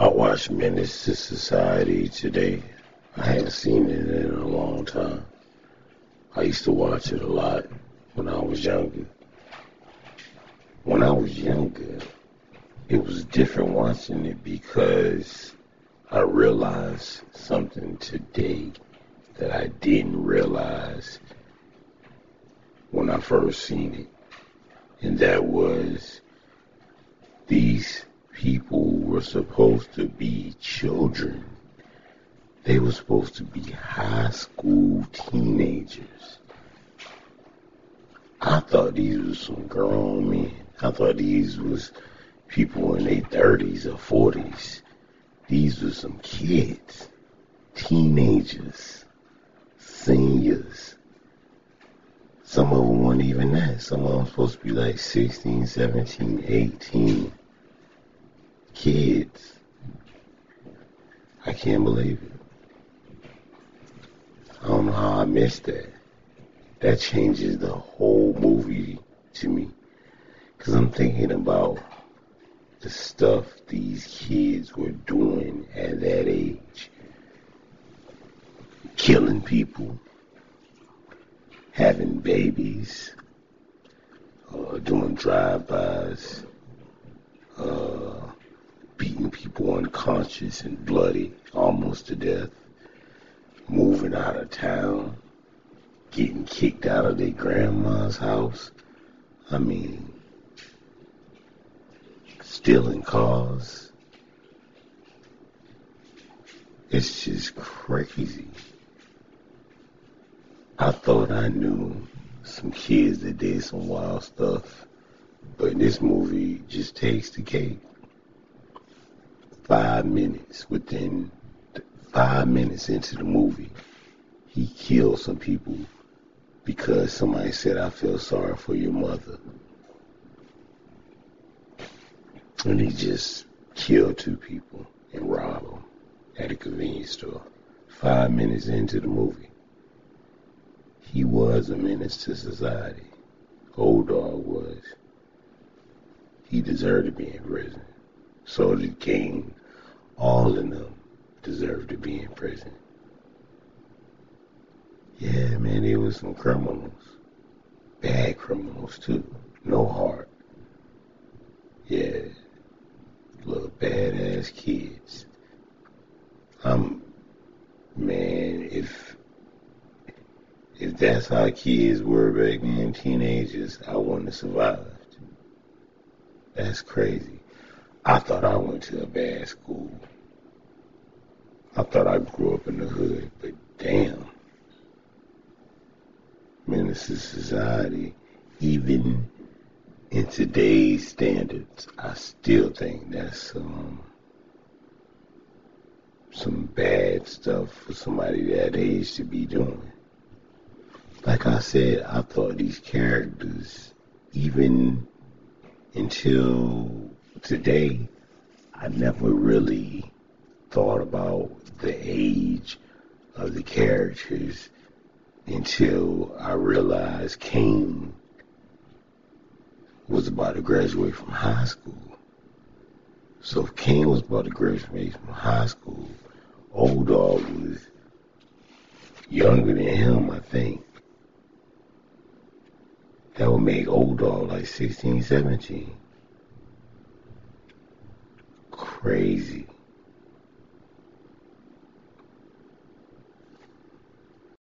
I watched Menace II Society today. I hadn't seen it in a long time. I used to watch it a lot when I was younger. When I was younger, it was different watching it because I realized something today that I didn't realize when I first seen it. And that was these people were supposed to be children. They were supposed to be high school teenagers. I thought these were some grown men. I thought these was people in their thirties or forties. These were some kids, teenagers, seniors. Some of them weren't even that. Some of them supposed to be like 16, 17, 18 kids. I can't believe it. I don't know how I missed that. That changes the whole movie to me. Because I'm thinking about the stuff these kids were doing at that age. Killing people, having babies, uh, doing drive-bys, uh, unconscious and bloody, almost to death, moving out of town, getting kicked out of their grandma's house. I mean, stealing cars. It's just crazy. I thought I knew some kids that did some wild stuff, but this movie just takes the cake five minutes, within five minutes into the movie, he killed some people because somebody said, I feel sorry for your mother. And he just killed two people and robbed them at a convenience store. Five minutes into the movie. He was a menace to society. O-Dog was. He deserved to be in prison. So did Caine all of them deserve to be in prison. Yeah, man, they were some criminals. Bad criminals, too. No heart. Yeah. Little badass kids. I'm, man, if, if that's how kids were back then, teenagers, I wouldn't have survived. That's crazy. I thought I went to a bad school. I thought I grew up in the hood, but damn. Menace society, even in today's standards, I still think that's um, some bad stuff for somebody that age to be doing. Like I said, I thought these characters, even until today, I never really thought about the age of the characters until I realized Caine was about to graduate from high school. So if Caine was about to graduate from high school, O-Dog was younger than him, I think. That would make O-Dog like 16, 17 crazy.